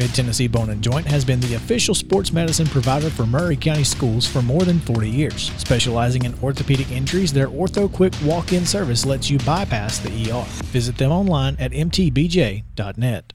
Mid Tennessee Bone and Joint has been the official sports medicine provider for Maury County schools for more than 40 years. Specializing in orthopedic injuries, their Ortho Quick walk in service lets you bypass the ER. Visit them online at mtbj.net.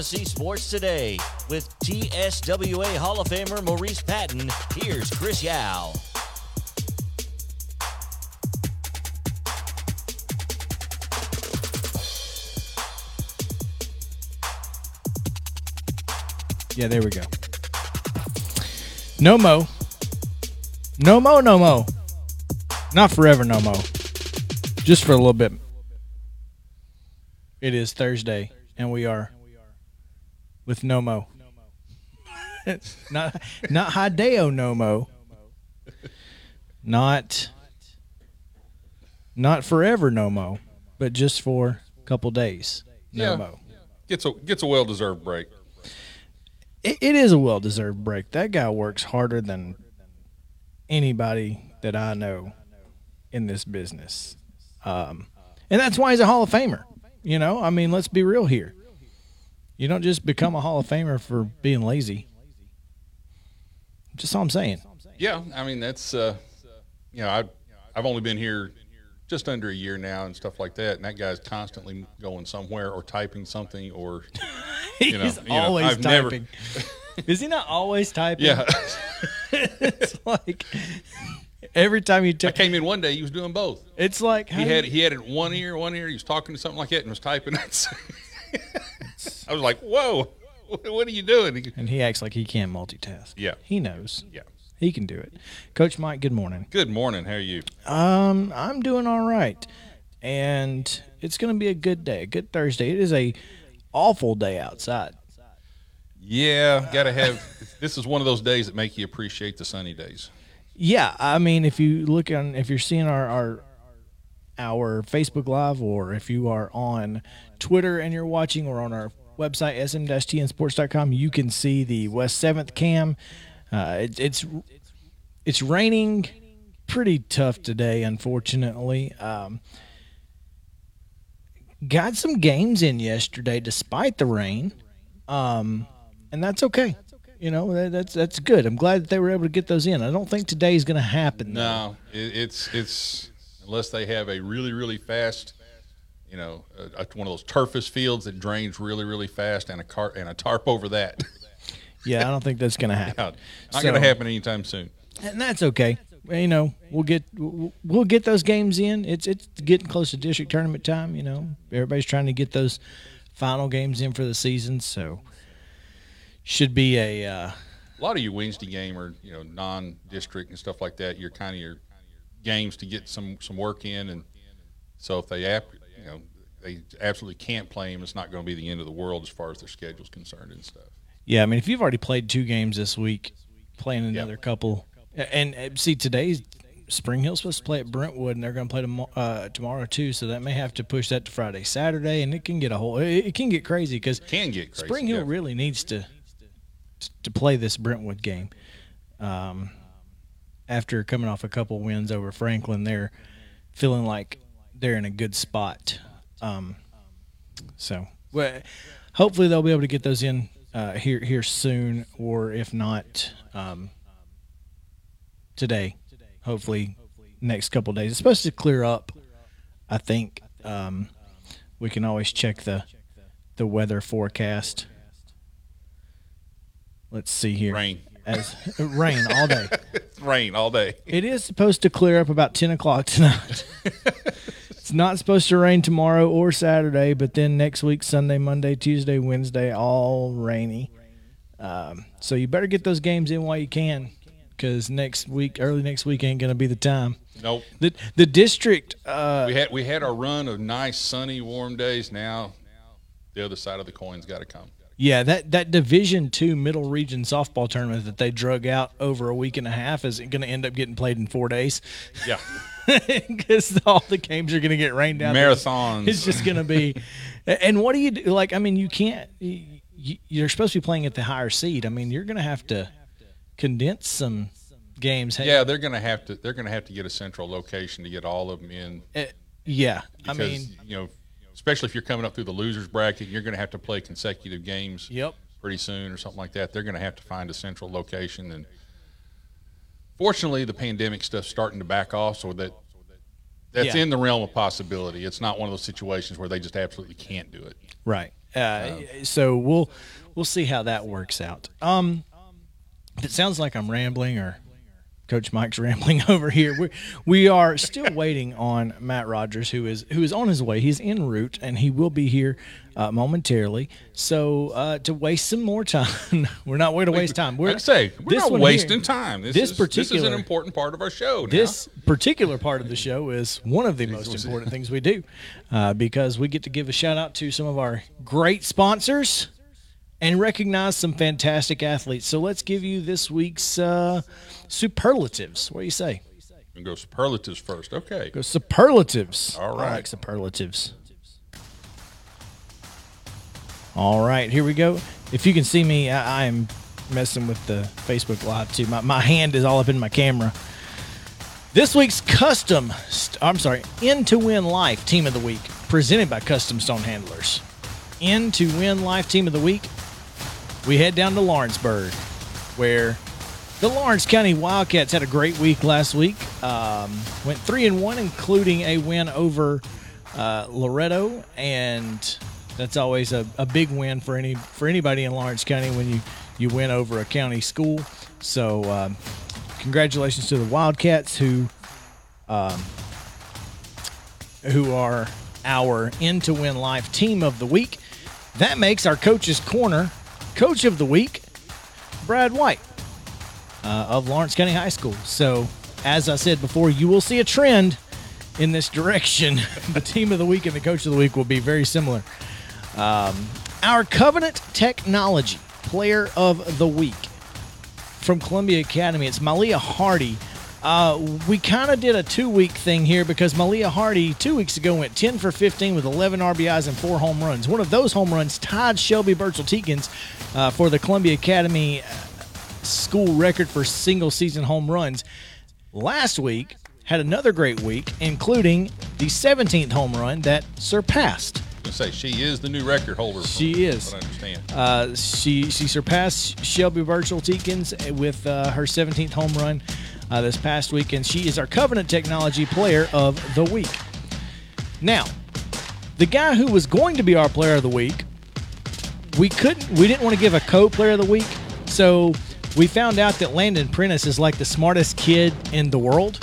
Tennessee Sports Today with TSWA Hall of Famer Maurice Patton. Here's Chris Yao. Yeah, there we go. No mo. No mo, no mo. Not forever, no mo. Just for a little bit. It is Thursday, and we are with Nomo. not not Hideo Nomo. Not not forever Nomo, but just for a couple days. Nomo. Yeah. Gets a gets a well deserved break. It, it is a well deserved break. That guy works harder than anybody that I know in this business. Um, and that's why he's a Hall of Famer. You know, I mean, let's be real here. You don't just become a Hall of Famer for being lazy. Just all I'm saying. Yeah, I mean that's uh, you know I I've only been here just under a year now and stuff like that, and that guy's constantly going somewhere or typing something or He's know, you know, always I've never- typing. is he not always typing? yeah. it's like every time you I came in one day, he was doing both. it's like He had do he had it one ear, one ear. He was talking to something like that and was typing. I was like, "Whoa, what are you doing?" And he acts like he can't multitask. Yeah. he knows. yeah. He can do it. Coach Mike, good morning. Good morning. How are you? Um, I'm doing all right, and it's going to be a good day, a good Thursday. It is a awful day outside. Yeah, gotta have. This is one of those days that make you appreciate the sunny days. Yeah, I mean, if you look on, if you're seeing our our our Facebook Live, or if you are on Twitter and you're watching, or on our website sm-tnsports.com, you can see the West Seventh cam. Uh, it, it's it's raining pretty tough today, unfortunately. Um, got some games in yesterday despite the rain, um, and that's okay. You know that, that's that's good. I'm glad that they were able to get those in. I don't think today's going to happen. though. No, it, it's it's unless they have a really really fast, you know, a, a, one of those turfus fields that drains really really fast and a cart and a tarp over that. Yeah, I don't think that's going to happen. Not So- going to happen anytime soon. and that's okay. You know, we'll get we'll we'll get those games in. It's it's getting close to district tournament time. You know, everybody's trying to get those final games in for the season, so should be a uh, A lot of your Wednesday game or you know non-district and stuff like that. You're kind of your games to get some some work in, and so if they ap- you know they absolutely can't play them, it's not going to be the end of the world as far as their schedule's concerned and stuff. yeah. I mean, if you've already played two games this week, playing another couple, and, and see today's Spring Hill's supposed to play at Brentwood, and they're going to play tom- uh, tomorrow too. So that may have to push that to Friday, Saturday, and it can get a whole. It, it can get crazy because Can get crazy. Spring Hill yeah. really needs to to play this Brentwood game. Um, after coming off a couple wins over Franklin, they're feeling like they're in a good spot. Um, so, well, hopefully they'll be able to get those in uh, here here soon, or if not, um, today. Hopefully, next couple days. It's supposed to clear up. I think um, we can always check the the weather forecast. Let's see here. Rain. As rain all day. Rain all day. It is supposed to clear up about ten o'clock tonight. it's not supposed to rain tomorrow or Saturday, but then next week, Sunday, Monday, Tuesday, Wednesday, all rainy. Um, so you better get those games in while you can, because next week, early next week, ain't gonna be the time. Nope. The the district, uh, We had we had our run of nice, sunny, warm days. Now, the other side of the coin's got to come. Yeah, that that Division Two Middle Region softball tournament that they drug out over a week and a half is gonna end up getting played in four days, Yeah. because all the games are gonna get rained out. Marathons. It's just going to be. And what do you do? Like, I mean, you can't. You, you're supposed to be playing at the higher seed. I mean, you're going to have to condense some games. Hey, yeah, they're gonna have to they're gonna have to get a central location to get all of them in. uh, yeah. I mean, you know, especially if you're coming up through the losers bracket, you're going to have to play consecutive games yep. pretty soon or something like that. They're going to have to find a central location, and fortunately, the pandemic stuff's starting to back off, so that that's Yeah. in the realm of possibility. It's not one of those situations where they just absolutely can't do it. Right. Uh, so we'll we'll see how that works out. Um, if it sounds like I'm rambling or Coach Mike's rambling over here. We we are still waiting on Matt Rogers, who is who is on his way. He's en route, and he will be here uh, momentarily. So uh, to waste some more time, we're not going to waste time. We're I'd say we're this not wasting here- time. This, this is, this is an important part of our show. Now. This particular part of the show is one of the most important things we do uh, because we get to give a shout out to some of our great sponsors and recognize some fantastic athletes. So let's give you this week's uh, superlatives. What do you say? and go superlatives first. Okay. Go superlatives. All right. I like superlatives. All right, here we go. If you can see me, I, I am messing with the Facebook Live too. My, my hand is all up in my camera. This week's custom, st- I'm sorry, In to Win Life Team of the Week, presented by Custom Stone Handlers. In to Win Life Team of the Week, we head down to Lawrenceburg, where the Lawrence County Wildcats had a great week last week. Um, went three and one, including a win over uh, Loretto, and that's always a, a big win for any for anybody in Lawrence County when you you win over a county school. So, um, congratulations to the Wildcats who um, who are our in to win life team of the week. That makes our coach's corner coach of the week, Brad White uh, of Lawrence County High School. So, as I said before, you will see a trend in this direction. the team of the week and the coach of the week will be very similar. Um, our Covenant Technology Player of the Week from Columbia Academy. It's Malia Hardy. Uh, we kind of did a two week thing here because Malia Hardy two weeks ago went 10 for 15 with 11 RBIs and four home runs. One of those home runs tied Shelby Burchell Teakins uh, for the Columbia Academy uh, school record for single season home runs. Last week had another great week, including the 17th home run that surpassed I say she is the new record holder. She is. I understand. Uh, she she surpassed Shelby Virtual Teakins with uh, her 17th home run uh, this past week, and she is our Covenant Technology Player of the Week. Now, the guy who was going to be our Player of the Week, we couldn't, we didn't want to give a co-Player of the Week, so we found out that Landon Prentice is like the smartest kid in the world.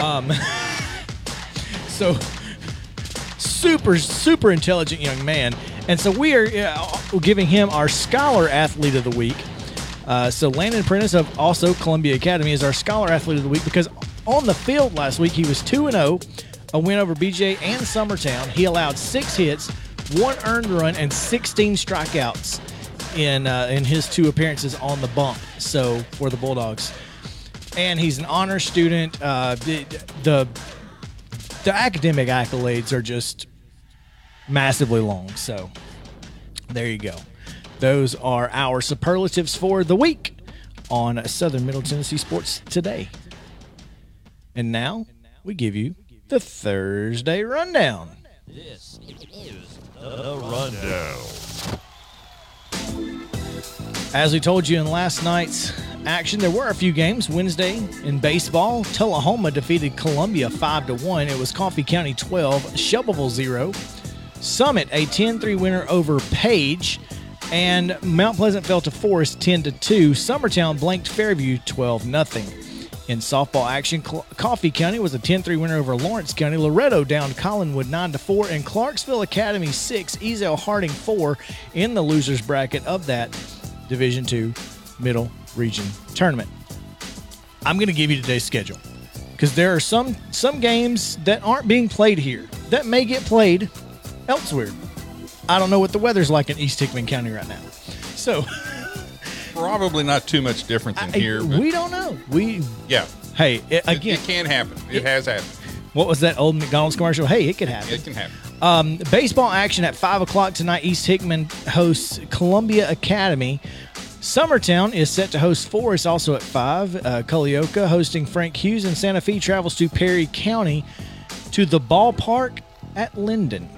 Um, so super super intelligent young man and so we are uh, giving him our scholar athlete of the week uh, so landon prentice of also columbia academy is our scholar athlete of the week because on the field last week he was 2-0 a win over bj and summertown he allowed six hits one earned run and 16 strikeouts in uh, in his two appearances on the bump so for the bulldogs and he's an honor student uh, the, the the academic accolades are just massively long. So there you go. Those are our superlatives for the week on Southern Middle Tennessee Sports Today. And now we give you the Thursday rundown. This is the rundown. As we told you in last night's action. There were a few games Wednesday in baseball. Tullahoma defeated Columbia 5 to 1. It was Coffee County 12, Shelbyville 0. Summit a 10-3 winner over Page and Mount Pleasant fell to Forest 10 to 2. Summertown blanked Fairview 12 0. In softball action, Coffee County was a 10-3 winner over Lawrence County. Loretto downed Collinwood 9 to 4 and Clarksville Academy 6, Ezell Harding 4 in the losers bracket of that Division 2 Middle Region tournament. I'm going to give you today's schedule because there are some some games that aren't being played here that may get played elsewhere. I don't know what the weather's like in East Hickman County right now. So probably not too much different than I, here. we don't know. We yeah. Hey, it, again, it, it, can happen. It, it, has happened. What was that old McDonald's commercial? Hey, it could happen. It can happen. Um, baseball action at five o'clock tonight. East Hickman hosts Columbia Academy. Summertown is set to host Forest also at 5. Uh, Culleoka hosting Frank Hughes, and Santa Fe travels to Perry County to the ballpark at Linden.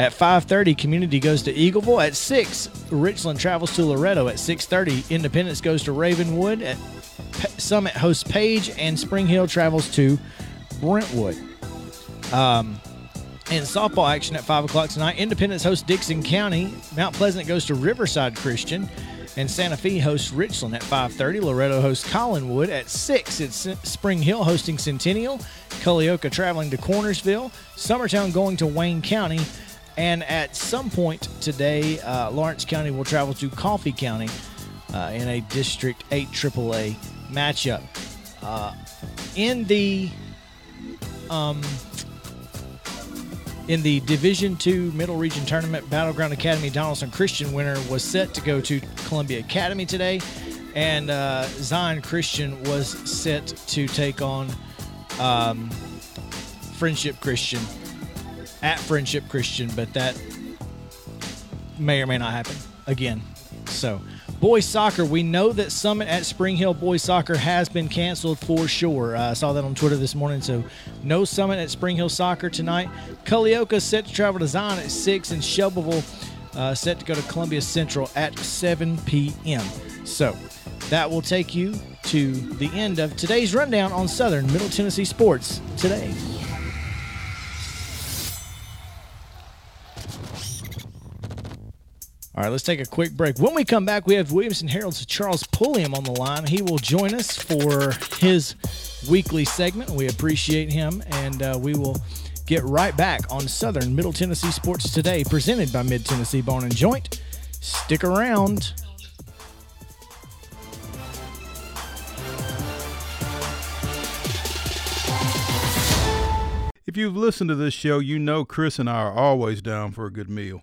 At 5:30, Community goes to Eagleville. At 6, Richland travels to Loretto. At 6:30, Independence goes to Ravenwood. At Summit hosts Page, and Spring Hill travels to Brentwood. Um, in softball action at 5 o'clock tonight, Independence hosts Dickson County. Mount Pleasant goes to Riverside Christian. And Santa Fe hosts Richland at 5.30. Loretto hosts Collinwood at 6. It's Spring Hill hosting Centennial. Culleoka traveling to Cornersville. Summertown going to Wayne County. And at some point today, uh, Lawrence County will travel to Coffee County uh, in a District 8 AAA matchup. Uh, in the um, in the Division Two Middle Region Tournament, Battleground Academy Donelson Christian winner was set to go to Columbia Academy today, and uh, Zion Christian was set to take on um, Friendship Christian at Friendship Christian, but that may or may not happen again. So, boys soccer, we know that Summit at Spring Hill boys soccer has been canceled for sure. Uh, I saw that on Twitter this morning. So, no Summit at Spring Hill soccer tonight. Culleoka set to travel to Zion at 6 and Shelbyville uh, set to go to Columbia Central at 7 p.m. So, that will take you to the end of today's rundown on Southern Middle Tennessee sports today. All right, let's take a quick break. When we come back, we have Williamson Herald's Charles Pulliam on the line. He will join us for his weekly segment. We appreciate him, and uh, we will get right back on Southern Middle Tennessee Sports Today, presented by Mid Tennessee Bone and Joint. Stick around. If you've listened to this show, you know Chris and I are always down for a good meal.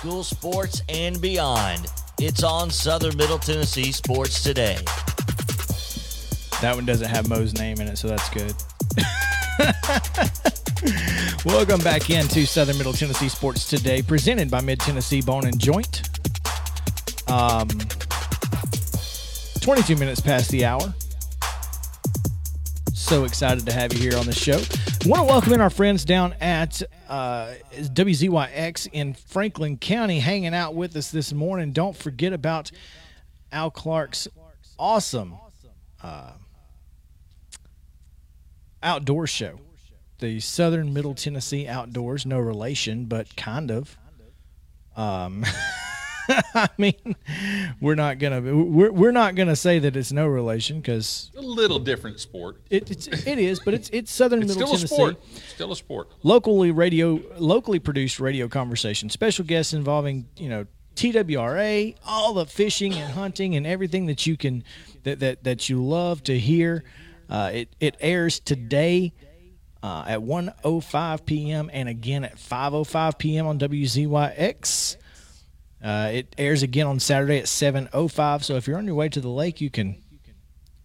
school sports and beyond. It's on Southern Middle Tennessee Sports Today. That one doesn't have Mo's name in it, so that's good. Welcome back into Southern Middle Tennessee Sports Today, presented by Mid Tennessee Bone and Joint. Um, 22 minutes past the hour. So excited to have you here on the show. Want to welcome in our friends down at uh, WZYX in Franklin County hanging out with us this morning. Don't forget about Al Clark's awesome uh, outdoor show, the Southern Middle Tennessee Outdoors. No relation, but kind of. Um, I mean, we're not gonna we're, we're not gonna say that it's no relation because A little different sport. it, it's it is, but it's it's Southern It's Middle still a sport. Still a sport. locally radio locally produced radio conversation special guests involving you know twra all the fishing and hunting and everything that you can that that, that you love to hear uh, it, it airs today uh, at 1.05 p.m and again at 5.05 p.m on wzyx uh, it airs again on saturday at 7.05 so if you're on your way to the lake you can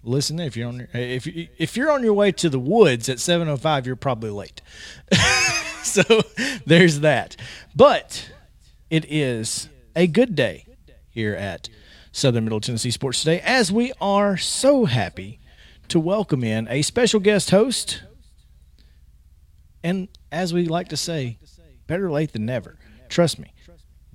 listen if you're on your, if you, if you're on your way to the woods at 7:05 you're probably late. so there's that. But it is a good day here at Southern Middle Tennessee Sports Today as we are so happy to welcome in a special guest host and as we like to say, better late than never. Trust me.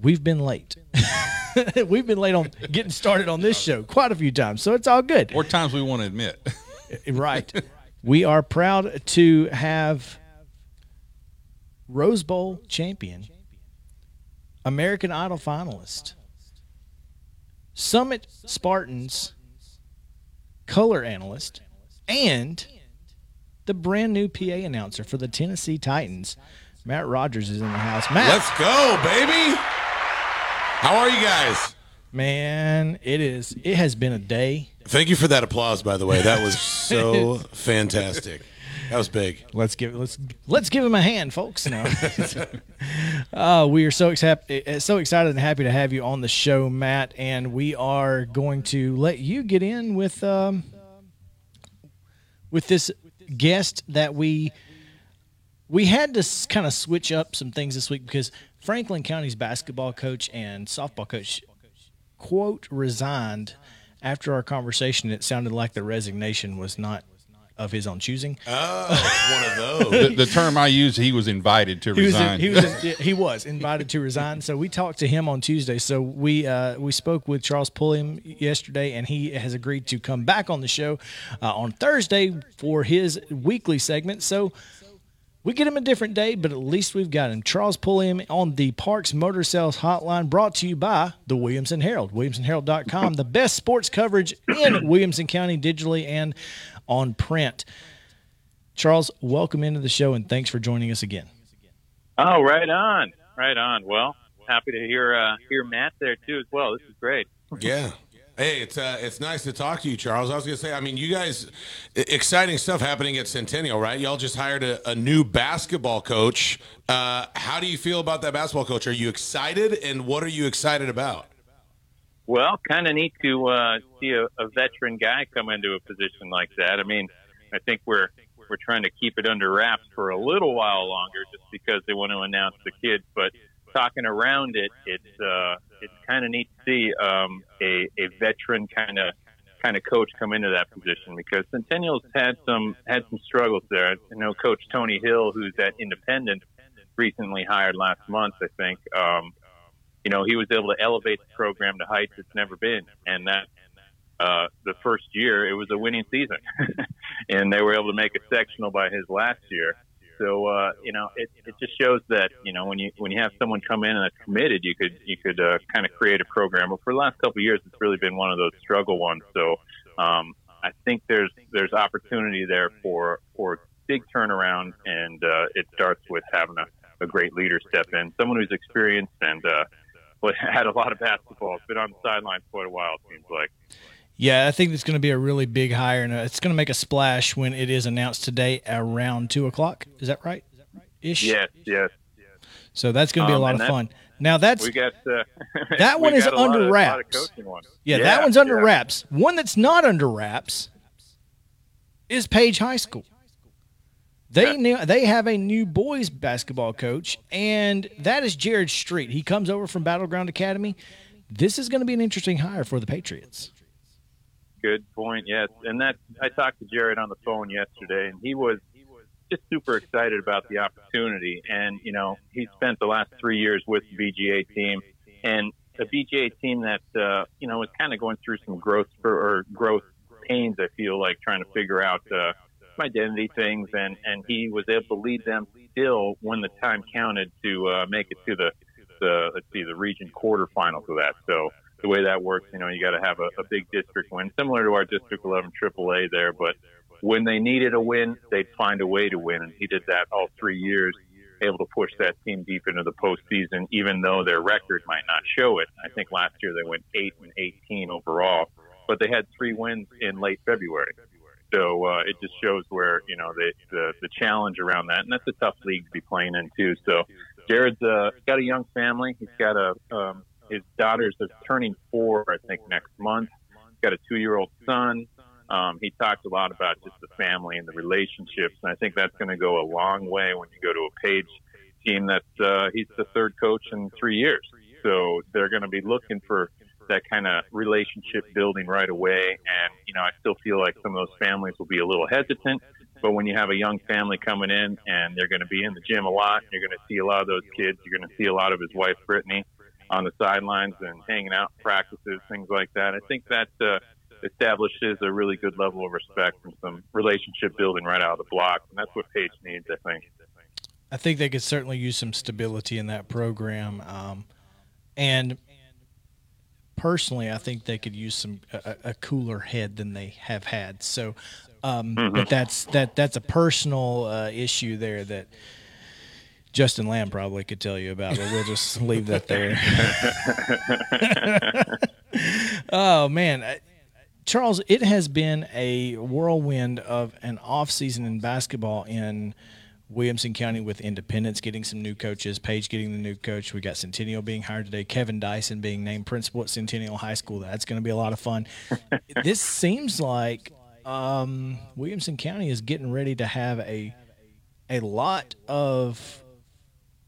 We've been late. We've been late on getting started on this show quite a few times, so it's all good. More times we want to admit. Right. we are proud to have Rose Bowl champion, American Idol finalist, Summit Spartans color analyst, and the brand new PA announcer for the Tennessee Titans. Matt Rogers is in the house. Matt, Let's go, baby. How are you guys? man, it is. It has been a day. Thank you for that applause, by the way. That was so fantastic. That was big. Let's give let's let's give him a hand, folks. Now, uh, we are so excited, so excited and happy to have you on the show, Matt. And we are going to let you get in with um, with this guest that we we had to kind of switch up some things this week because Franklin County's basketball coach and softball coach quote resigned after our conversation. It sounded like the resignation was not of his own choosing. Oh, one of those. the, the term I use, he was invited to he was resign. he was in, he was invited to resign. So we talked to him on Tuesday. So we uh, we spoke with Charles Pulliam yesterday, and he has agreed to come back on the show uh, on Thursday for his weekly segment. So. We get him a different day, but at least we've got him. Charles Pulliam on the Parks Motor Sales Hotline, brought to you by the Williamson Herald, WilliamsonHerald.com, the best sports coverage in Williamson County digitally and on print. Charles, welcome into the show and thanks for joining us again. Oh, right on, right on. Well, happy to hear uh, hear Matt there too as well. This is great. Yeah. Hey, it's uh, it's nice to talk to you, Charles. I was gonna say, I mean, you guys, exciting stuff happening at Centennial, right? Y'all just hired a, a new basketball coach. Uh, how do you feel about that basketball coach? Are you excited, and what are you excited about? Well, kind of neat to uh, see a, a veteran guy come into a position like that. I mean, I think we're we're trying to keep it under wraps for a little while longer, just because they want to announce the kids. But talking around it, it's uh, it's kind of neat to see um, a, a veteran kind of kind of coach come into that position because Centennial's had some had some struggles there. I know Coach Tony Hill, who's at Independent, recently hired last month, I think. Um, you know, he was able to elevate the program to heights it's never been, and that uh, the first year it was a winning season, and they were able to make a sectional by his last year. So uh, you know, it, it just shows that you know when you when you have someone come in and that's committed, you could you could uh, kind of create a program. But for the last couple of years, it's really been one of those struggle ones. So um, I think there's there's opportunity there for for big turnaround, and uh, it starts with having a, a great leader step in, someone who's experienced and uh, had a lot of basketball, been on the sidelines quite a while. It seems like. Yeah, I think it's going to be a really big hire, and uh, it's going to make a splash when it is announced today around two o'clock. Is that right? Is that right ish. Yes, yes. So that's going to be a Um, lot of fun. Now that's We got uh, That one is under of- wraps. coaching yeah, that one's under yeah. wraps. One that's not under wraps is Page High School. They Yeah. they have a new boys basketball coach, and that is Jared Street. He comes over from Battleground Academy. This is going to be an interesting hire for the Patriots. Good point. Yes, and that I talked to Jared on the phone yesterday, and he was just super excited about the opportunity. And you know, he spent the last three years with the BGA team, and a BGA team that uh, you know is kind of going through some growth or growth pains. I feel like trying to figure out uh, identity things, and and he was able to lead them still when the time counted to uh, make it to the the let's see the region quarterfinals of that. So the way that works, you know, you got to have a, a big district win, similar to our District 11 AAA there. But when they needed a win, they'd find a way to win, and he did that all three years, able to push that team deep into the postseason, even though their record might not show it. I think last year they went eight and 18 overall, but they had three wins in late February. So uh, it just shows where you know the, the the challenge around that, and that's a tough league to be playing in too. So Jared's uh, got a young family. He's got a um, his daughter's is turning four, I think, next month. He's got a two year old son. Um, he talked a lot about just the family and the relationships, and I think that's going to go a long way when you go to a Page team that uh, he's the third coach in three years. So they're going to be looking for that kind of relationship building right away. And, you know, I still feel like some of those families will be a little hesitant. But when you have a young family coming in and they're going to be in the gym a lot, you're going to see a lot of those kids. You're going to see a lot of his wife, Brittany, on the sidelines and hanging out practices, things like that. I think that uh, establishes a really good level of respect and some relationship building right out of the block. And that's what Page needs, I think. I think they could certainly use some stability in that program. Um, and personally, I think they could use some a, a cooler head than they have had. So, um, mm-hmm. but that's that that's a personal uh, issue there that Justin Lamb probably could tell you about, but we'll just leave that there. oh man, Charles, it has been a whirlwind of an off season in basketball in Williamson County with Independence getting some new coaches, Page getting the new coach. We got Centennial being hired today, Kevin Dyson being named principal at Centennial High School. That's going to be a lot of fun. this seems like um, Williamson County is getting ready to have a a lot of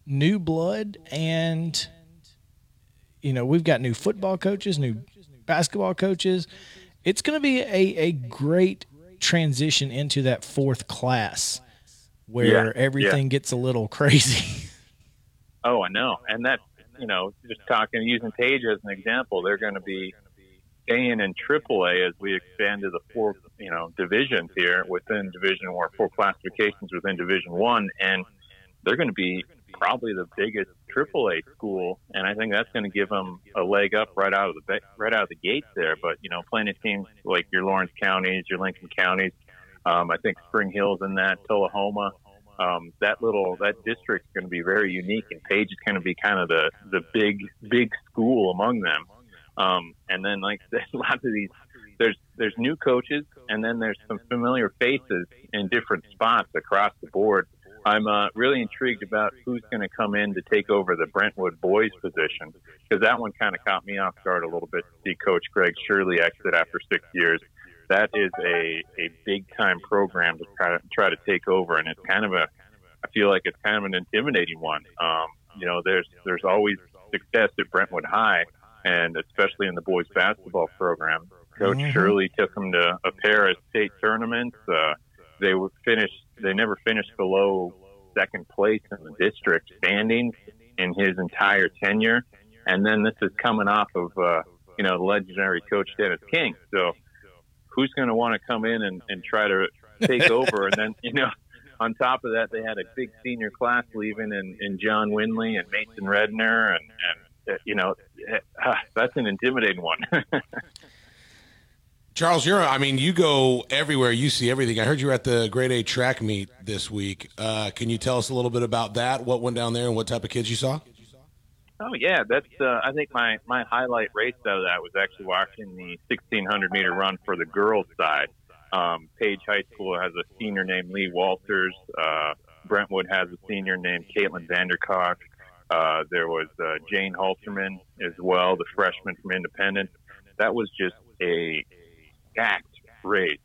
new blood and you know we've got new football coaches, new basketball coaches. It's going to be a, a great transition into that fourth class where yeah, everything yeah. gets a little crazy. oh, I know. And that, you know, just talking, using Page as an example, they're going to be staying in AAA as we expand to the four, you know, divisions here within Division or four classifications within Division One, and they're going to be probably the biggest AAA school, and I think that's going to give them a leg up right out of the right out of the gates there. But you know, playing teams like your Lawrence counties, your Lincoln counties, um, I think Spring Hill's in that, Tullahoma. Um, that little that district's going to be very unique, and Page is going to be kind of the the big big school among them. Um, and then like a lot of these, there's there's new coaches, and then there's some familiar faces in different spots across the board. I'm uh, really intrigued about who's going to come in to take over the Brentwood boys position because that one kind of caught me off guard a little bit to see Coach Greg Shirley exit after six years that is a, a big time program to try to try to take over, and it's kind of a I feel like it's kind of an intimidating one. Um, you know, there's there's always success at Brentwood High, and especially in the boys basketball program. Coach mm-hmm. Shirley took them to a pair of state tournaments. Uh, they were finished. They never finished below second place in the district standings in his entire tenure. And then this is coming off of uh, you know the legendary coach Dennis King. So who's going to want to come in and, and try to take over? and then, you know, on top of that, they had a big senior class leaving and, and John Winley and Mason Redner. And, and uh, you know, uh, that's an intimidating one. Charles, you're, I mean, you go everywhere, you see everything. I heard you were at the grade A track meet this week. Uh, can you tell us a little bit about that? What went down there and what type of kids you saw? Oh yeah, that's. Uh, I think my my highlight race out of that was actually watching the 1600 meter run for the girls side. Um, Page High School has a senior named Lee Walters. Uh, Brentwood has a senior named Caitlin Vandercock. Uh, there was uh, Jane Halterman as well, the freshman from Independence. That was just a stacked race.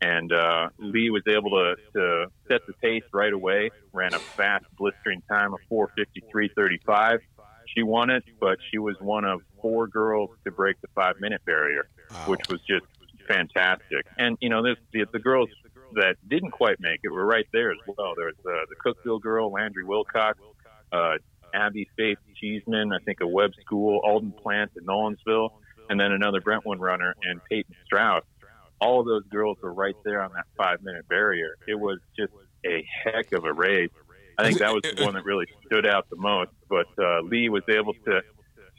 And uh, Lee was able to, to set the pace right away, ran a fast, blistering time of 453.35 she won it, but she was one of four girls to break the five minute barrier, wow. which was just fantastic. And you know, this, the, the girls that didn't quite make it were right there as well. There's uh, the Cookeville girl, Landry Wilcox, uh, Abby Faith Cheeseman, I think a Webb School, Alden Plant in Nolensville, and then another Brentwood runner and Peyton Strauss. All of those girls were right there on that five minute barrier. It was just a heck of a race. I think that was the one that really stood out the most. But uh, Lee was able to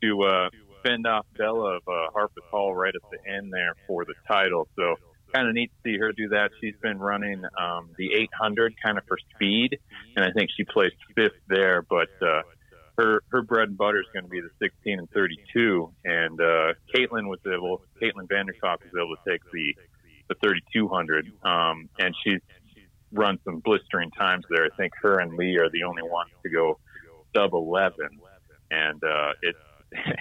to uh, fend off Bella of uh, Harpeth Hall right at the end there for the title. So kind of neat to see her do that. She's been running um, the 800 kind of for speed, and I think she placed fifth there. But uh, her her bread and butter is going to be the 16 and 32. And uh, Caitlin was able, Caitlin Vanderkop was able to take the the 3200, um, and she's run some blistering times there. I think her and Lee are the only ones to go sub 11, and uh, it's.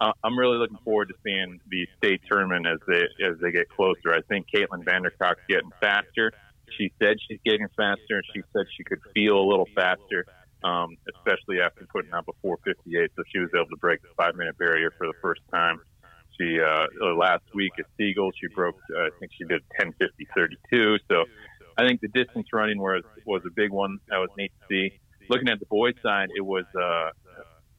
I'm really looking forward to seeing the state tournament as they as they get closer. I think Caitlin Vandercock's getting faster. She said she's getting faster. and She said she could feel a little faster um, especially after putting up a 458. So she was able to break the five minute barrier for the first time. She uh, last week at Siegel, she broke. Uh, I think she did 10:50:32. So I think the distance running was was a big one. That was neat to see. Looking at the boys' side, it was uh,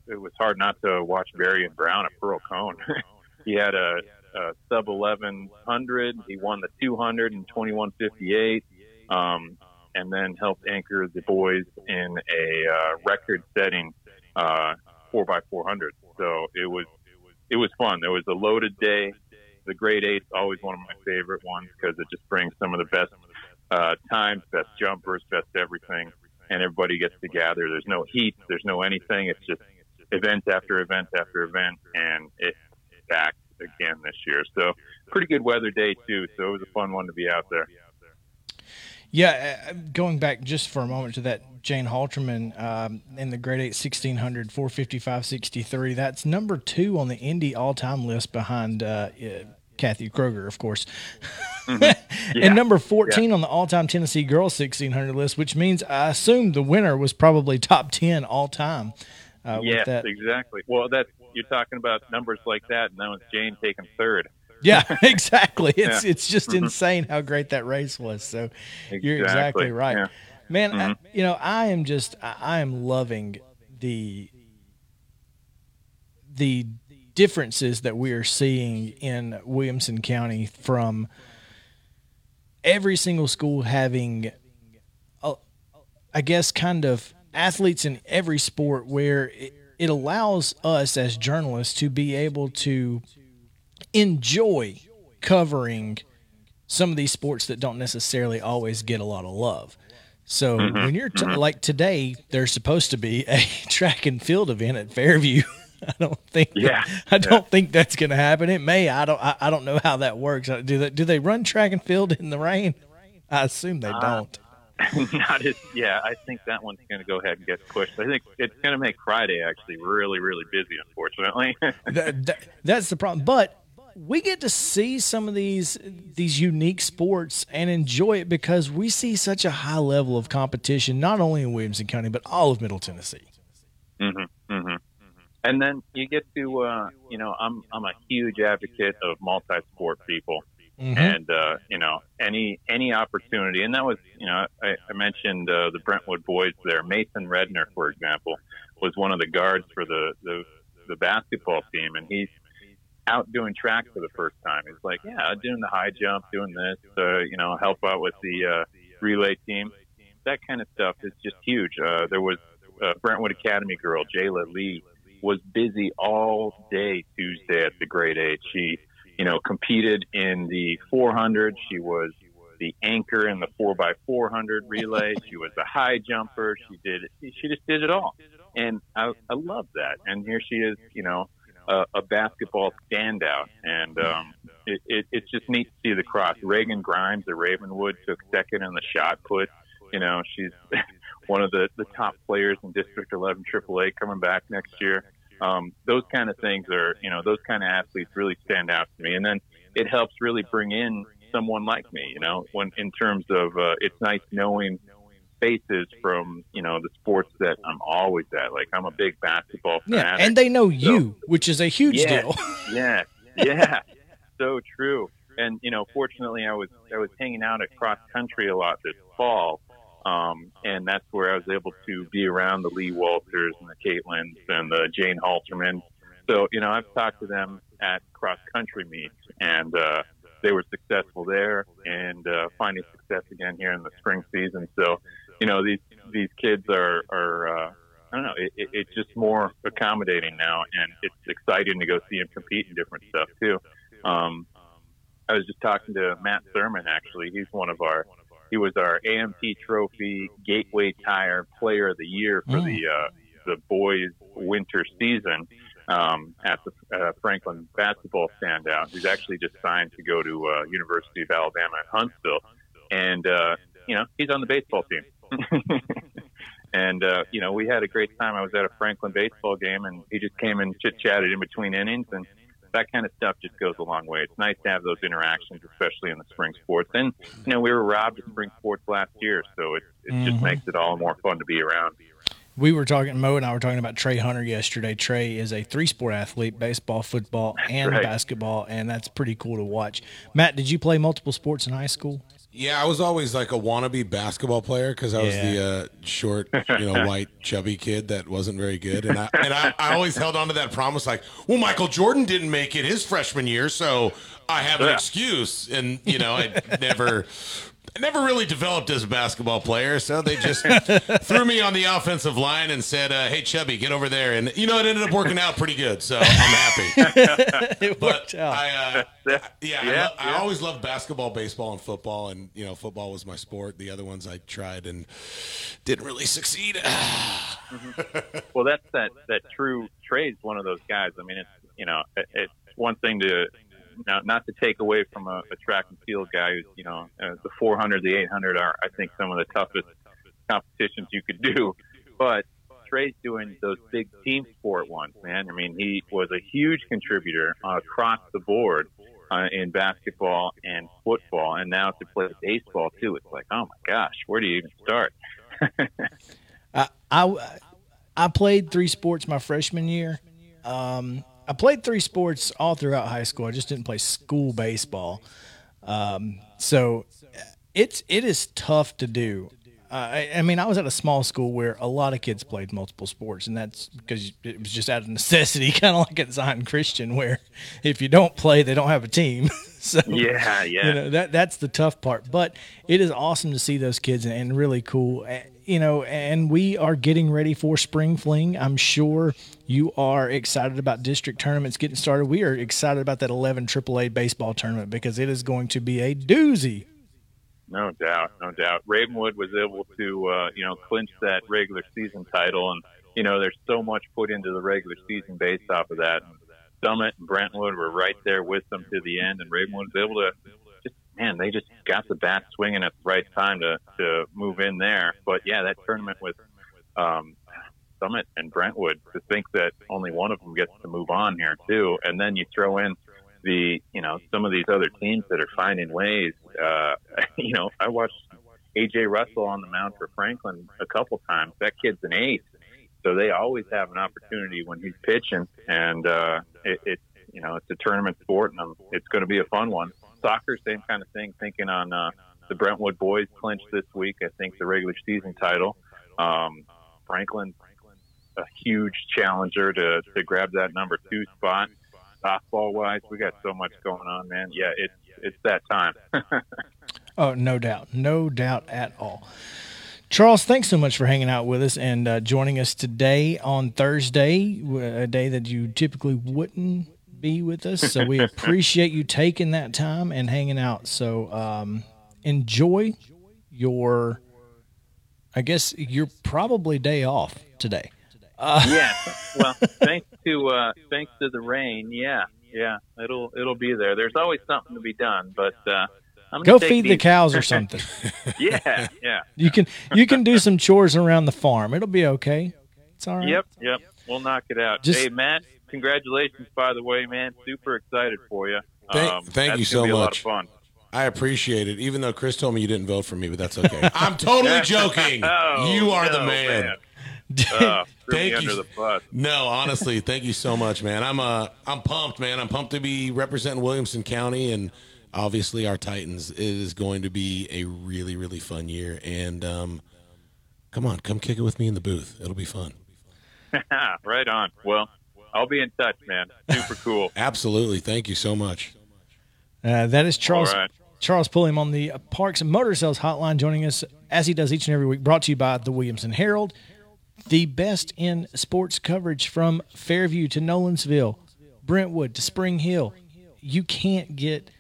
it was hard not to watch Barry and Brown at Pearl Cone. he had a, a sub 1100. He won the 200 and 2158. Um, and then helped anchor the boys in a uh, record-setting uh, four by four hundred. So it was it was fun. It was a loaded day. The grade eight always one of my favorite ones because it just brings some of the best uh, times, best jumpers, best everything, and everybody gets to gather. There's no heat. There's no anything. It's just event after event after event, and it's back again this year. So pretty good weather day too. So it was a fun one to be out there. Yeah, uh, going back just for a moment to that Jane Halterman um, in the grade 8 1600 455 63. That's number two on the Indy all time list behind uh, uh, Kathy Kroger, of course. Mm-hmm. Yeah. and number 14 yeah. on the all time Tennessee Girls 1600 list, which means I assume the winner was probably top 10 all time. Uh, yes, exactly. Well, that's you're talking about numbers like that, and that was Jane taking third. Yeah, exactly. It's yeah. it's just mm-hmm. insane how great that race was. So exactly. you're exactly right, yeah. man. Mm-hmm. I, you know, I am just I, am loving the the differences that we are seeing in Williamson County from every single school having, a, I guess, kind of athletes in every sport where it, it allows us as journalists to be able to enjoy covering some of these sports that don't necessarily always get a lot of love. So mm-hmm. when you're t- mm-hmm. like today, there's supposed to be a track and field event at Fairview. I don't think. Yeah. That, I don't yeah. think that's going to happen. It may. I don't. I, I, don't know how that works. Do they? Do they run track and field in the rain? I assume they uh, don't. Not as. Yeah, I think that one's going to go ahead and get pushed. I think it's going to make Friday actually really, really busy. Unfortunately. that, that, that's the problem. But we get to see some of these these unique sports and enjoy it because we see such a high level of competition, not only in Williamson County but all of Middle Tennessee. Mm-hmm, mm-hmm. And then you get to, uh, you know, I'm I'm a huge advocate of multi-sport people, mm-hmm. and uh, you know, any any opportunity, and that was, you know, I, I mentioned uh, the Brentwood boys there. Mason Redner, for example, was one of the guards for the the, the basketball team, and he's out doing track for the first time. He's like, yeah, doing the high jump, doing this, uh, you know, help out with the uh, relay team. That kind of stuff is just huge. Uh, there was a Brentwood Academy girl, Jayla Lee, was busy all day Tuesday at the grade eight. She, you know, competed in the 400. She was the anchor in the 4x400 relay. She was a high jumper. She did, she just did it all. And I, I love that. And here she is, you know, a, a basketball standout, and um, it, it, it's just neat to see the cross. Reagan Grimes of Ravenwood took second in the shot put. You know, she's one of the, the top players in District 11 AAA coming back next year. Um, those kind of things are, you know, those kind of athletes really stand out to me. And then it helps really bring in someone like me, you know, when in terms of uh, it's nice knowing faces from you know the sports that I'm always at. Like I'm a big basketball fan. Yeah, and they know you, which is a huge yeah, deal. yeah, yeah, so true. and you know, fortunately, I was I was hanging out at cross country a lot this fall, um, and that's where I was able to be around the Lee Walters and the Caitlins and the Jane Halterman. So you know, I've talked to them at cross country meets, and uh, they were successful there, and uh, finding success again here in the spring season. So, you know, these these kids are are uh, I don't know, it, it, it's just more accommodating now, and it's exciting to go see them compete in different stuff too. Um, I was just talking to Matt Thurman. Actually, he's one of our he was our AMP Trophy Gateway Tire Player of the Year for the uh, the boys winter season um, at the uh, Franklin basketball standout. He's actually just signed to go to uh, University of Alabama at Huntsville, and uh, you know he's on the baseball team. and uh, you know we had a great time. I was at a Franklin baseball game, and he just came and chit chatted in between innings, and that kind of stuff just goes a long way. It's nice to have those interactions, especially in the spring sports. And you know we were robbed of spring sports last year, so it it mm-hmm. just makes it all more fun to be around we were talking mo and i were talking about trey hunter yesterday trey is a three sport athlete baseball football and right. basketball and that's pretty cool to watch matt did you play multiple sports in high school yeah, I was always like a wannabe basketball player because I was yeah. the uh, short, you know, white, chubby kid that wasn't very good, and I and I, I, always held on to that promise, like, well, Michael Jordan didn't make it his freshman year, so I have an yeah. excuse, and you know, I never I never really developed as a basketball player, so they just threw me on the offensive line and said, uh, "Hey, Chubby, get over there." And you know, it ended up working out pretty good, so I'm happy. it but worked out. I, uh, yeah, yeah, I, lo- I, always loved basketball, baseball, and football, and you know, football was my sport. The other ones I tried and didn't really succeed. mm-hmm. Well, that's that that true Trey's one of those guys. I mean, it's you know, it, it's one thing to now, not to take away from a, a track and field guy who's, you know, uh, the 400, the 800 are, I think, some of the toughest competitions you could do. But Trey's doing those big team sport ones, man. I mean, he was a huge contributor uh, across the board uh, in basketball and football, and now to play baseball too. It's like, oh my gosh, where do you even start? uh, I I played three sports my freshman year. Um, I played three sports all throughout high school. I just didn't play school baseball. Um, so it's it is tough to do. Uh, I, I, mean, I was at a small school where a lot of kids played multiple sports, and that's because it was just out of necessity, kind of like at Zion Christian, where if you don't play, they don't have a team. so yeah, yeah, you know that that's the tough part. But it is awesome to see those kids and, and really cool you know, and we are getting ready for spring fling. I'm sure you are excited about district tournaments getting started. We are excited about that 11 AAA baseball tournament because it is going to be a doozy. No doubt, no doubt. Ravenwood was able to, uh, you know, clinch that regular season title, and you know, there's so much put into the regular season based off of that. Summit and Brentwood were right there with them to the end, and Ravenwood was able to man, they just got the bat swinging at the right time to, to move in there. But yeah, that tournament with um, Summit and Brentwood, to think that only one of them gets to move on here too, and then you throw in the you know some of these other teams that are finding ways. Uh, you know, I watched AJ Russell on the mound for Franklin a couple times. That kid's an ace, so they always have an opportunity when he's pitching, and uh, it, it's you know it's a tournament sport, and it's going to be a fun one soccer, same kind of thing. Thinking on uh, the Brentwood boys clinched this week. I think the regular season title. Um, Franklin, a huge challenger to to grab that number two spot. Softball wise, we got so much going on, man. Yeah, it's it's that time. oh, no doubt, no doubt at all. Charles, thanks so much for hanging out with us and uh, joining us today on Thursday, a day that you typically wouldn't be with us. So we appreciate you taking that time and hanging out. So um, enjoy your, I guess you're probably day off today. Uh, yeah. Well, thanks to uh, thanks to the rain. Yeah, yeah. It'll it'll be there. There's always something to be done, but. Uh, Go feed these. the cows or something. yeah, yeah. You can you can do some chores around the farm. It'll be okay. It's all right. Yep, yep. We'll knock it out. Just, hey, Matt, congratulations, by the way, man. Super excited for you. Thank, um, thank you so much. I appreciate it, even though Chris told me you didn't vote for me, but that's okay. I'm totally joking. oh, you are no, the man. man. Uh, thank you. No, honestly, thank you so much, man. I'm uh, I'm pumped, man. I'm pumped to be representing Williamson County and obviously our Titans. It is going to be a really really fun year, and um, come on, come kick it with me in the booth. It'll be fun. right on. Well, I'll be in touch, man. Super cool. Absolutely. Thank you so much. Uh, that is Charles. All right. Charles Pulliam on the Parks and Motor Sales Hotline, joining us as he does each and every week. Brought to you by the Williamson Herald, the best in sports coverage from Fairview to Nolensville, Brentwood to Spring Hill. You can't get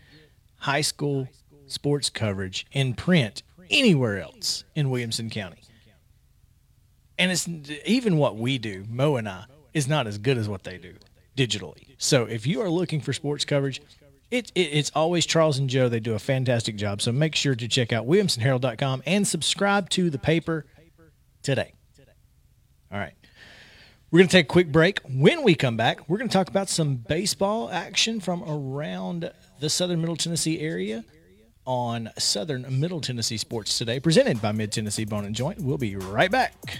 high school sports coverage in print anywhere else in Williamson County. And it's even what we do, Mo and I, is not as good as what they do digitally. So if you are looking for sports coverage, it, it, it's always Charles and Joe. They do a fantastic job. So make sure to check out WilliamsonHerald.com and subscribe to the paper today. All right. We're going to take a quick break. When we come back, we're going to talk about some baseball action from around the southern Middle Tennessee area on Southern Middle Tennessee Sports Today, presented by Mid Tennessee Bone and Joint. We'll be right back.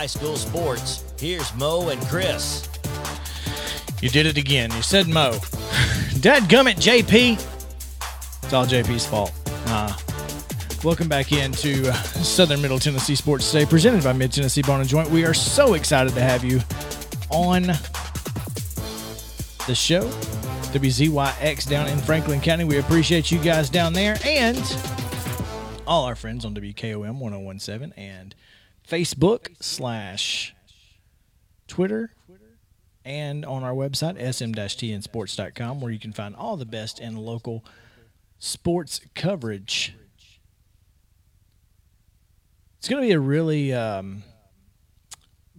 high school sports, here's Mo and Chris. You did it again. You said Mo. Dadgummit, JP. It's all JP's fault. Uh, welcome back into uh, Southern Middle Tennessee Sports Today, presented by Mid Tennessee Bone and Joint. We are so excited to have you on the show. WZYX down in Franklin County. We appreciate you guys down there and all our friends on WKOM 1017 and Facebook slash Twitter and on our website, sm-tnsports.com, where you can find all the best and local sports coverage. It's going to be a really, um,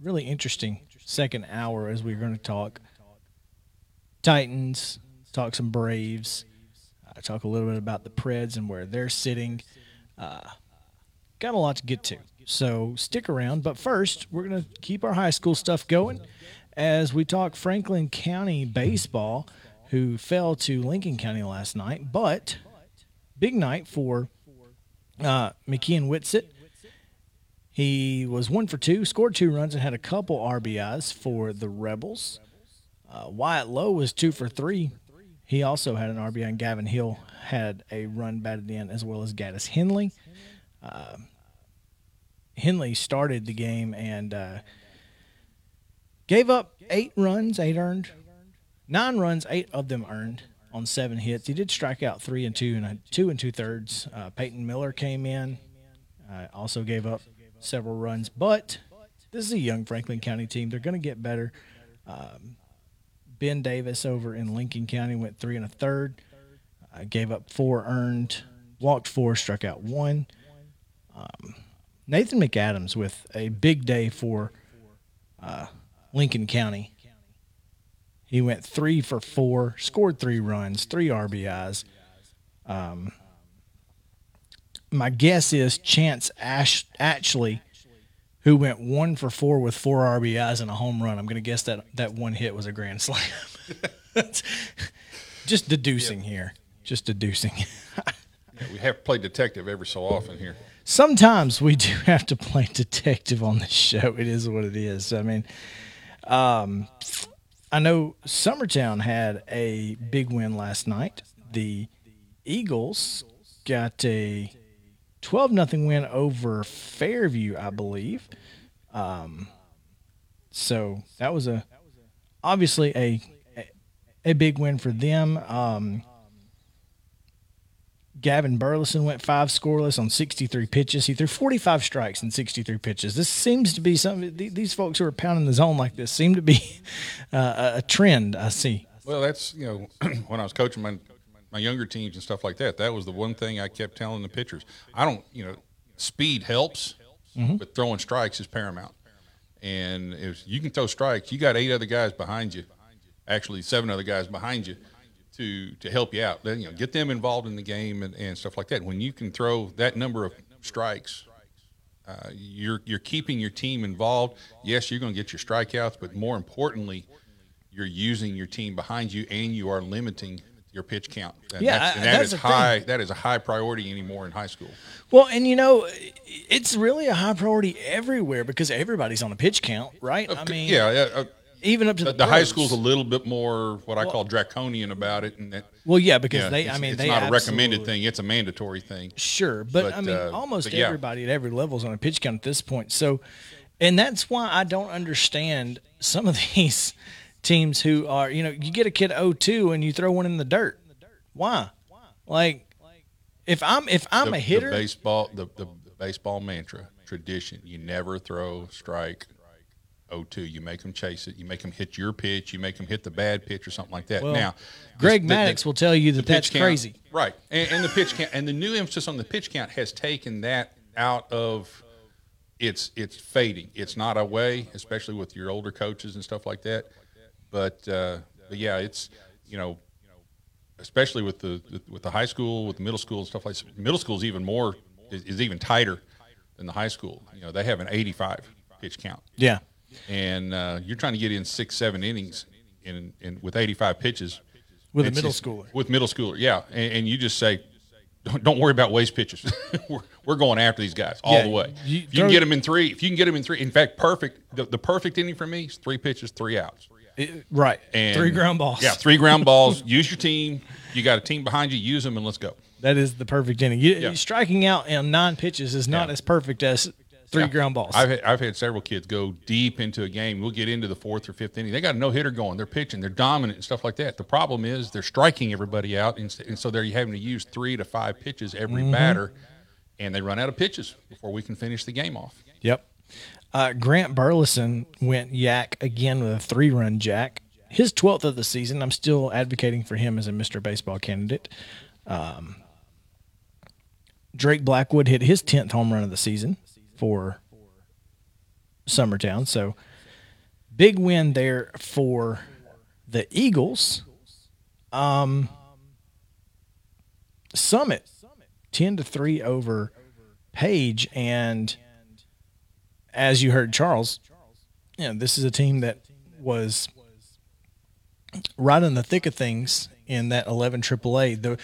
really interesting second hour as we're going to talk Titans, talk some Braves, uh, talk a little bit about the Preds and where they're sitting. Uh, got a lot to get to. So stick around. But first, we're going to keep our high school stuff going as we talk Franklin County baseball, who fell to Lincoln County last night. But big night for uh, McKeon. He was one for two, scored two runs, and had a couple RBIs for the Rebels. Uh, Wyatt Lowe was two for three. He also had an RBI, and Gavin Hill had a run batted in, as well as Gaddis Henley. Uh, Henley started the game and uh, gave up eight runs, eight earned, nine runs, eight of them earned on seven hits. He did strike out three and two and two and two thirds. Uh, Peyton Miller came in, uh, also gave up several runs, but this is a young Franklin County team. They're going to get better. Um, ben Davis over in Lincoln County went three and a third, uh, gave up four earned, walked four, struck out one. Um, Nathan McAdams with a big day for uh, Lincoln County. He went three for four, scored three runs, three RBIs. Um, my guess is Chance Ash Ashley, who went one for four with four RBIs and a home run. I'm going to guess that that one hit was a grand slam. Just deducing here. Just deducing. Yeah, we have to play detective every so often here. Sometimes we do have to play detective on this show. It is what it is. I mean, um, I know Summertown had a big win last night. The Eagles got a 12 nothing win over Fairview, I believe. Um, so that was a obviously a a, a big win for them. Um, Gavin Burleson went five scoreless on 63 pitches. He threw 45 strikes in 63 pitches. This seems to be something. These folks who are pounding the zone like this seem to be uh, a trend. I see. Well, that's you know when I was coaching my my younger teams and stuff like that. That was the one thing I kept telling the pitchers. I don't, you know, speed helps, mm-hmm. but throwing strikes is paramount. And if you can throw strikes, you got eight other guys behind you, actually seven other guys behind you to to help you out. You know, get them involved in the game and, and stuff like that. When you can throw that number of strikes, uh, you're you're keeping your team involved. Yes, you're going to get your strikeouts, but more importantly, you're using your team behind you, and you are limiting your pitch count. And yeah, that's, and that that's is high. Thing. That is a high priority anymore in high school. Well, and you know, it's really a high priority everywhere because everybody's on a pitch count, right? I mean, yeah. Uh, even up to the, the high school's a little bit more what I well, call draconian about it, and that. Well, yeah, because they, I mean, it's not a recommended thing; it's a mandatory thing. Sure, but, but I mean, uh, almost yeah. everybody at every level is on a pitch count at this point. So, and that's why I don't understand some of these teams who are, you know, you get a kid 0-2 and you throw one in the dirt. Why? Like, if I'm if I'm the, a hitter, the baseball the, the baseball mantra tradition: you never throw strike 0-2. You make them chase it. You make them hit your pitch. You make them hit the bad pitch or something like that. Well, now, Greg the, Maddux will tell you that that's count, crazy. Right, and, and the pitch count and the new emphasis on the pitch count has taken that out of it's it's fading. It's not a way, especially with your older coaches and stuff like that. But uh, but yeah, it's you know, especially with the, the with the high school, with the middle school and stuff like that. Middle school is even more is, is even tighter than the high school. You know, they have an 85 pitch count. Yeah, and uh, you're trying to get in six, seven innings in, in with 85 pitches with a middle just, schooler. With middle schooler, yeah, and, and you just say, don't, don't worry about waste pitches. we're, we're going after these guys all yeah, the way. You, if you can get them in three, if you can get them in three, in fact, perfect. The, the perfect inning for me is three pitches, three outs. It, right. And three ground balls. Yeah, three ground balls. use your team. You got a team behind you. Use them and let's go. That is the perfect inning. You, yeah. Striking out in nine pitches is not yeah. as perfect as three yeah. ground balls. I've had, I've had several kids go deep into a game. We'll get into the fourth or fifth inning. They got a no hitter going. They're pitching. They're dominant and stuff like that. The problem is they're striking everybody out, and, and so they're having to use three to five pitches every mm-hmm. batter, and they run out of pitches before we can finish the game off. Yep. Uh, Grant Burleson went yak again with a three run jack his 12th of the season. I'm still advocating for him as a Mr. Baseball candidate. Um, Drake Blackwood hit his 10th home run of the season for Summertown. So big win there for the Eagles. Um, Summit 10 to 3 over Page and as you heard Charles, you know, this is a team that was right in the thick of things in that 11 AAA. The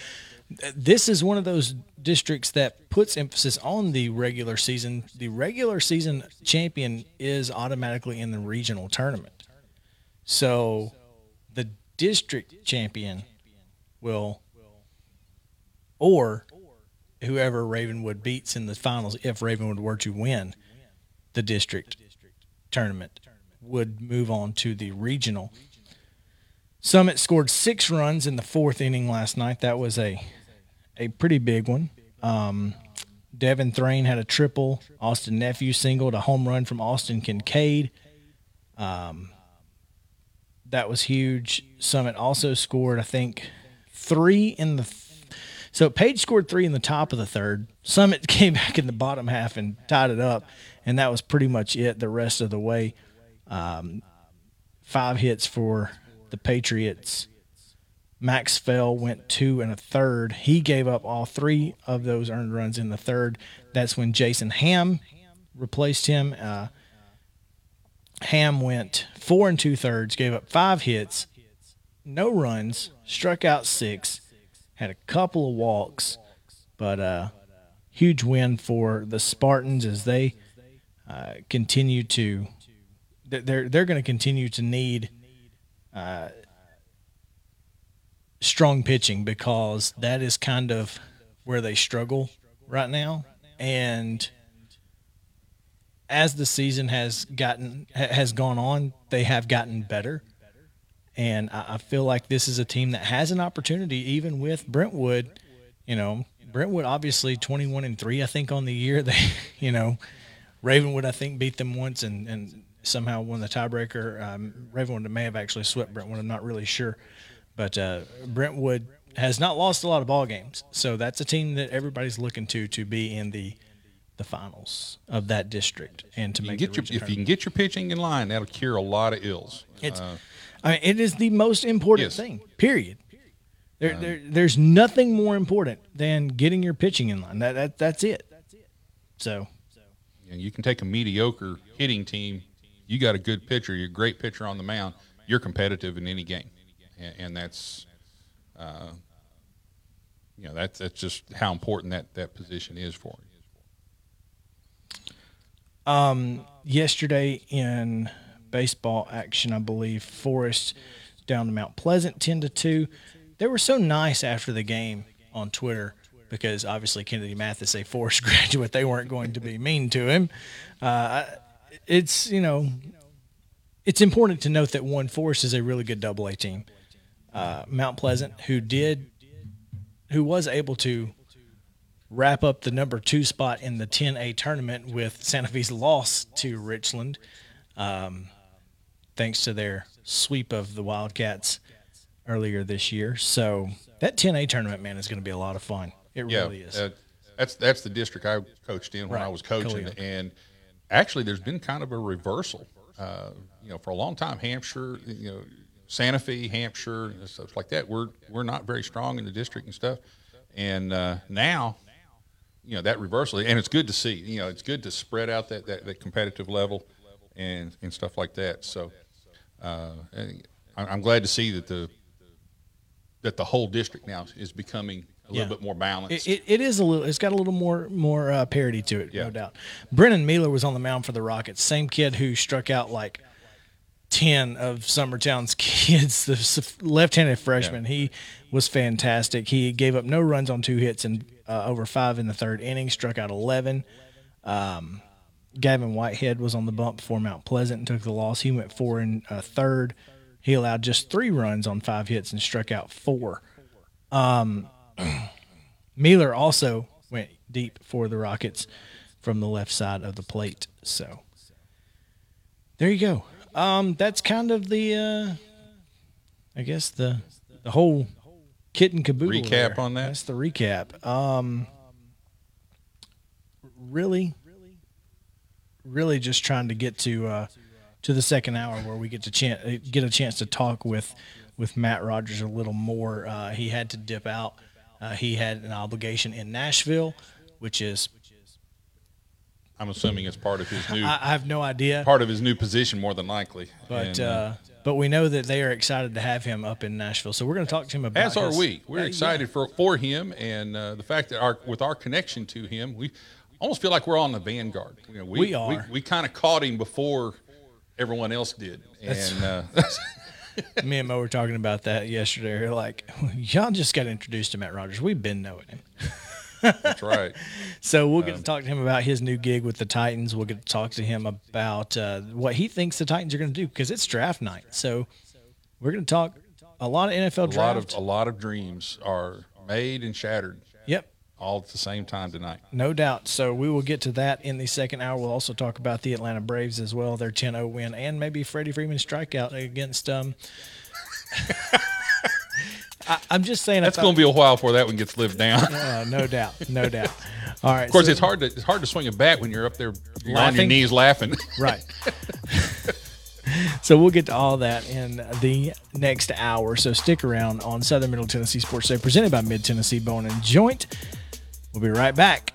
this is one of those districts that puts emphasis on the regular season. The regular season champion is automatically in the regional tournament. So the district champion will or whoever Ravenwood beats in the finals if Ravenwood were to win the district tournament would move on to the regional Summit scored six runs in the fourth inning last night. That was a a pretty big one. Um, Devin Thrain had a triple. Austin Nephew singled a home run from Austin Kincaid. Um, that was huge. Summit also scored, I think, three in the. Th- so Page scored three in the top of the third. Summit came back in the bottom half and tied it up, and that was pretty much it the rest of the way. Um, five hits for the Patriots. Max Fell went two and a third. He gave up all three of those earned runs in the third. That's when Jason Ham replaced him. Uh, Ham went four and two thirds, gave up five hits, no runs, struck out six, had a couple of walks, but uh, huge win for the Spartans as they uh, continue to. They're they're going to continue to need uh, strong pitching because that is kind of where they struggle right now. And as the season has gotten has gone on, they have gotten better. And I feel like this is a team that has an opportunity, even with Brentwood, You know, Brentwood obviously 21 and 3 I think on the year. They, you know, Ravenwood I think beat them once and and somehow won the tiebreaker. Um, Ravenwood may have actually swept Brentwood. I'm not really sure, but uh, Brentwood has not lost a lot of ball games, so that's a team that everybody's looking to to be in the the finals of that district and to You make your, if you can get your pitching in line, that'll cure a lot of ills. It's, Uh, I mean, it is the most important Yes. thing. Period. There, there, there's nothing more important than getting your pitching in line. That, that that's it. So and you can take a mediocre hitting team. You got a good pitcher, you're a great pitcher on the mound. You're competitive in any game, and, and that's, uh, you know, that's that's just how important that that position is for you. um, yesterday in baseball action, I believe Forest down to Mount Pleasant, ten to two. They were so nice after the game on Twitter because obviously Kennedy Mathis, a Forest graduate, they weren't going to be mean to him. Uh, it's you know, it's important to note that one Forest is a really good Double A team. Uh, Mount Pleasant, who did, who was able to wrap up the number two spot in the 10A tournament with Santa Fe's loss to Richland, um, thanks to their sweep of the Wildcats earlier this year. So that 10A tournament, man, is going to be a lot of fun. It Yeah, really is. uh, that's that's the district I coached in when Right, I was coaching, Khalil. and actually, there's been kind of a reversal. Uh, you know, for a long time, Hampshire, you know, Santa Fe, Hampshire, and stuff like that. We're we're not very strong in the district and stuff, and uh, now, you know, that reversal, and it's good to see. You know, it's good to spread out that that, that competitive level, and and stuff like that. So, uh, I'm glad to see that the that the whole district now is becoming a Yeah. little bit more balanced. It, it, it is a little. It's got a little more more uh, parity to it, Yeah. no doubt. Brennan Mealer was on the mound for the Rockets. Same kid who struck out like ten of Summertown's kids, the left-handed freshman. He was fantastic. He gave up no runs on two hits and uh, over five in the third inning. Struck out eleven. Um, Gavin Whitehead was on the bump for Mount Pleasant and took the loss. He went four and uh, third. He allowed just three runs on five hits and struck out four. Mealer also went deep for the Rockets from the left side of the plate. So there you go. Um, that's kind of the, uh, I guess the the whole kit and caboodle. Recap there. on that? That's the recap. Um, really, really just trying to get to uh, to the second hour where we get to chan- uh, get a chance to talk with with Matt Rogers a little more. Uh, he had to dip out. Uh, he had an obligation in Nashville, which is I'm assuming it's part of his new I, I have no idea, part of his new position, more than likely. but And, uh, but we know that they are excited to have him up in Nashville. So we're going to talk to him about. as are his- we. We're Uh, yeah. excited for for him, and uh, the fact that our with our connection to him, we almost feel like we're on the vanguard. You know, we, We are. We, kind of caught him before everyone else did, and uh, Me and Mo were talking about that yesterday. We're like, y'all just got introduced to Matt Rogers. We've been knowing him. That's right. So we'll get Um, to talk to him about his new gig with the Titans. We'll get to talk to him about uh, what he thinks the Titans are going to do because it's draft night. So we're going to talk a lot of NFL A lot draft. of a lot of dreams are made and shattered yep, all at the same time tonight. no doubt. So we will get to that in the second hour. We'll also talk about the Atlanta Braves as well, their 10-0 win, and maybe Freddie Freeman's strikeout against. Um, I, I'm just saying. That's going to be a while before that one gets lived down. Uh, no doubt, no doubt. All right. Of course, so- it's hard to it's hard to swing a bat when you're up there on your knees laughing. Right. so we'll get to all that in the next hour. So stick around on Southern Middle Tennessee Sports Day, presented by Mid Tennessee Bone and Joint. We'll be right back.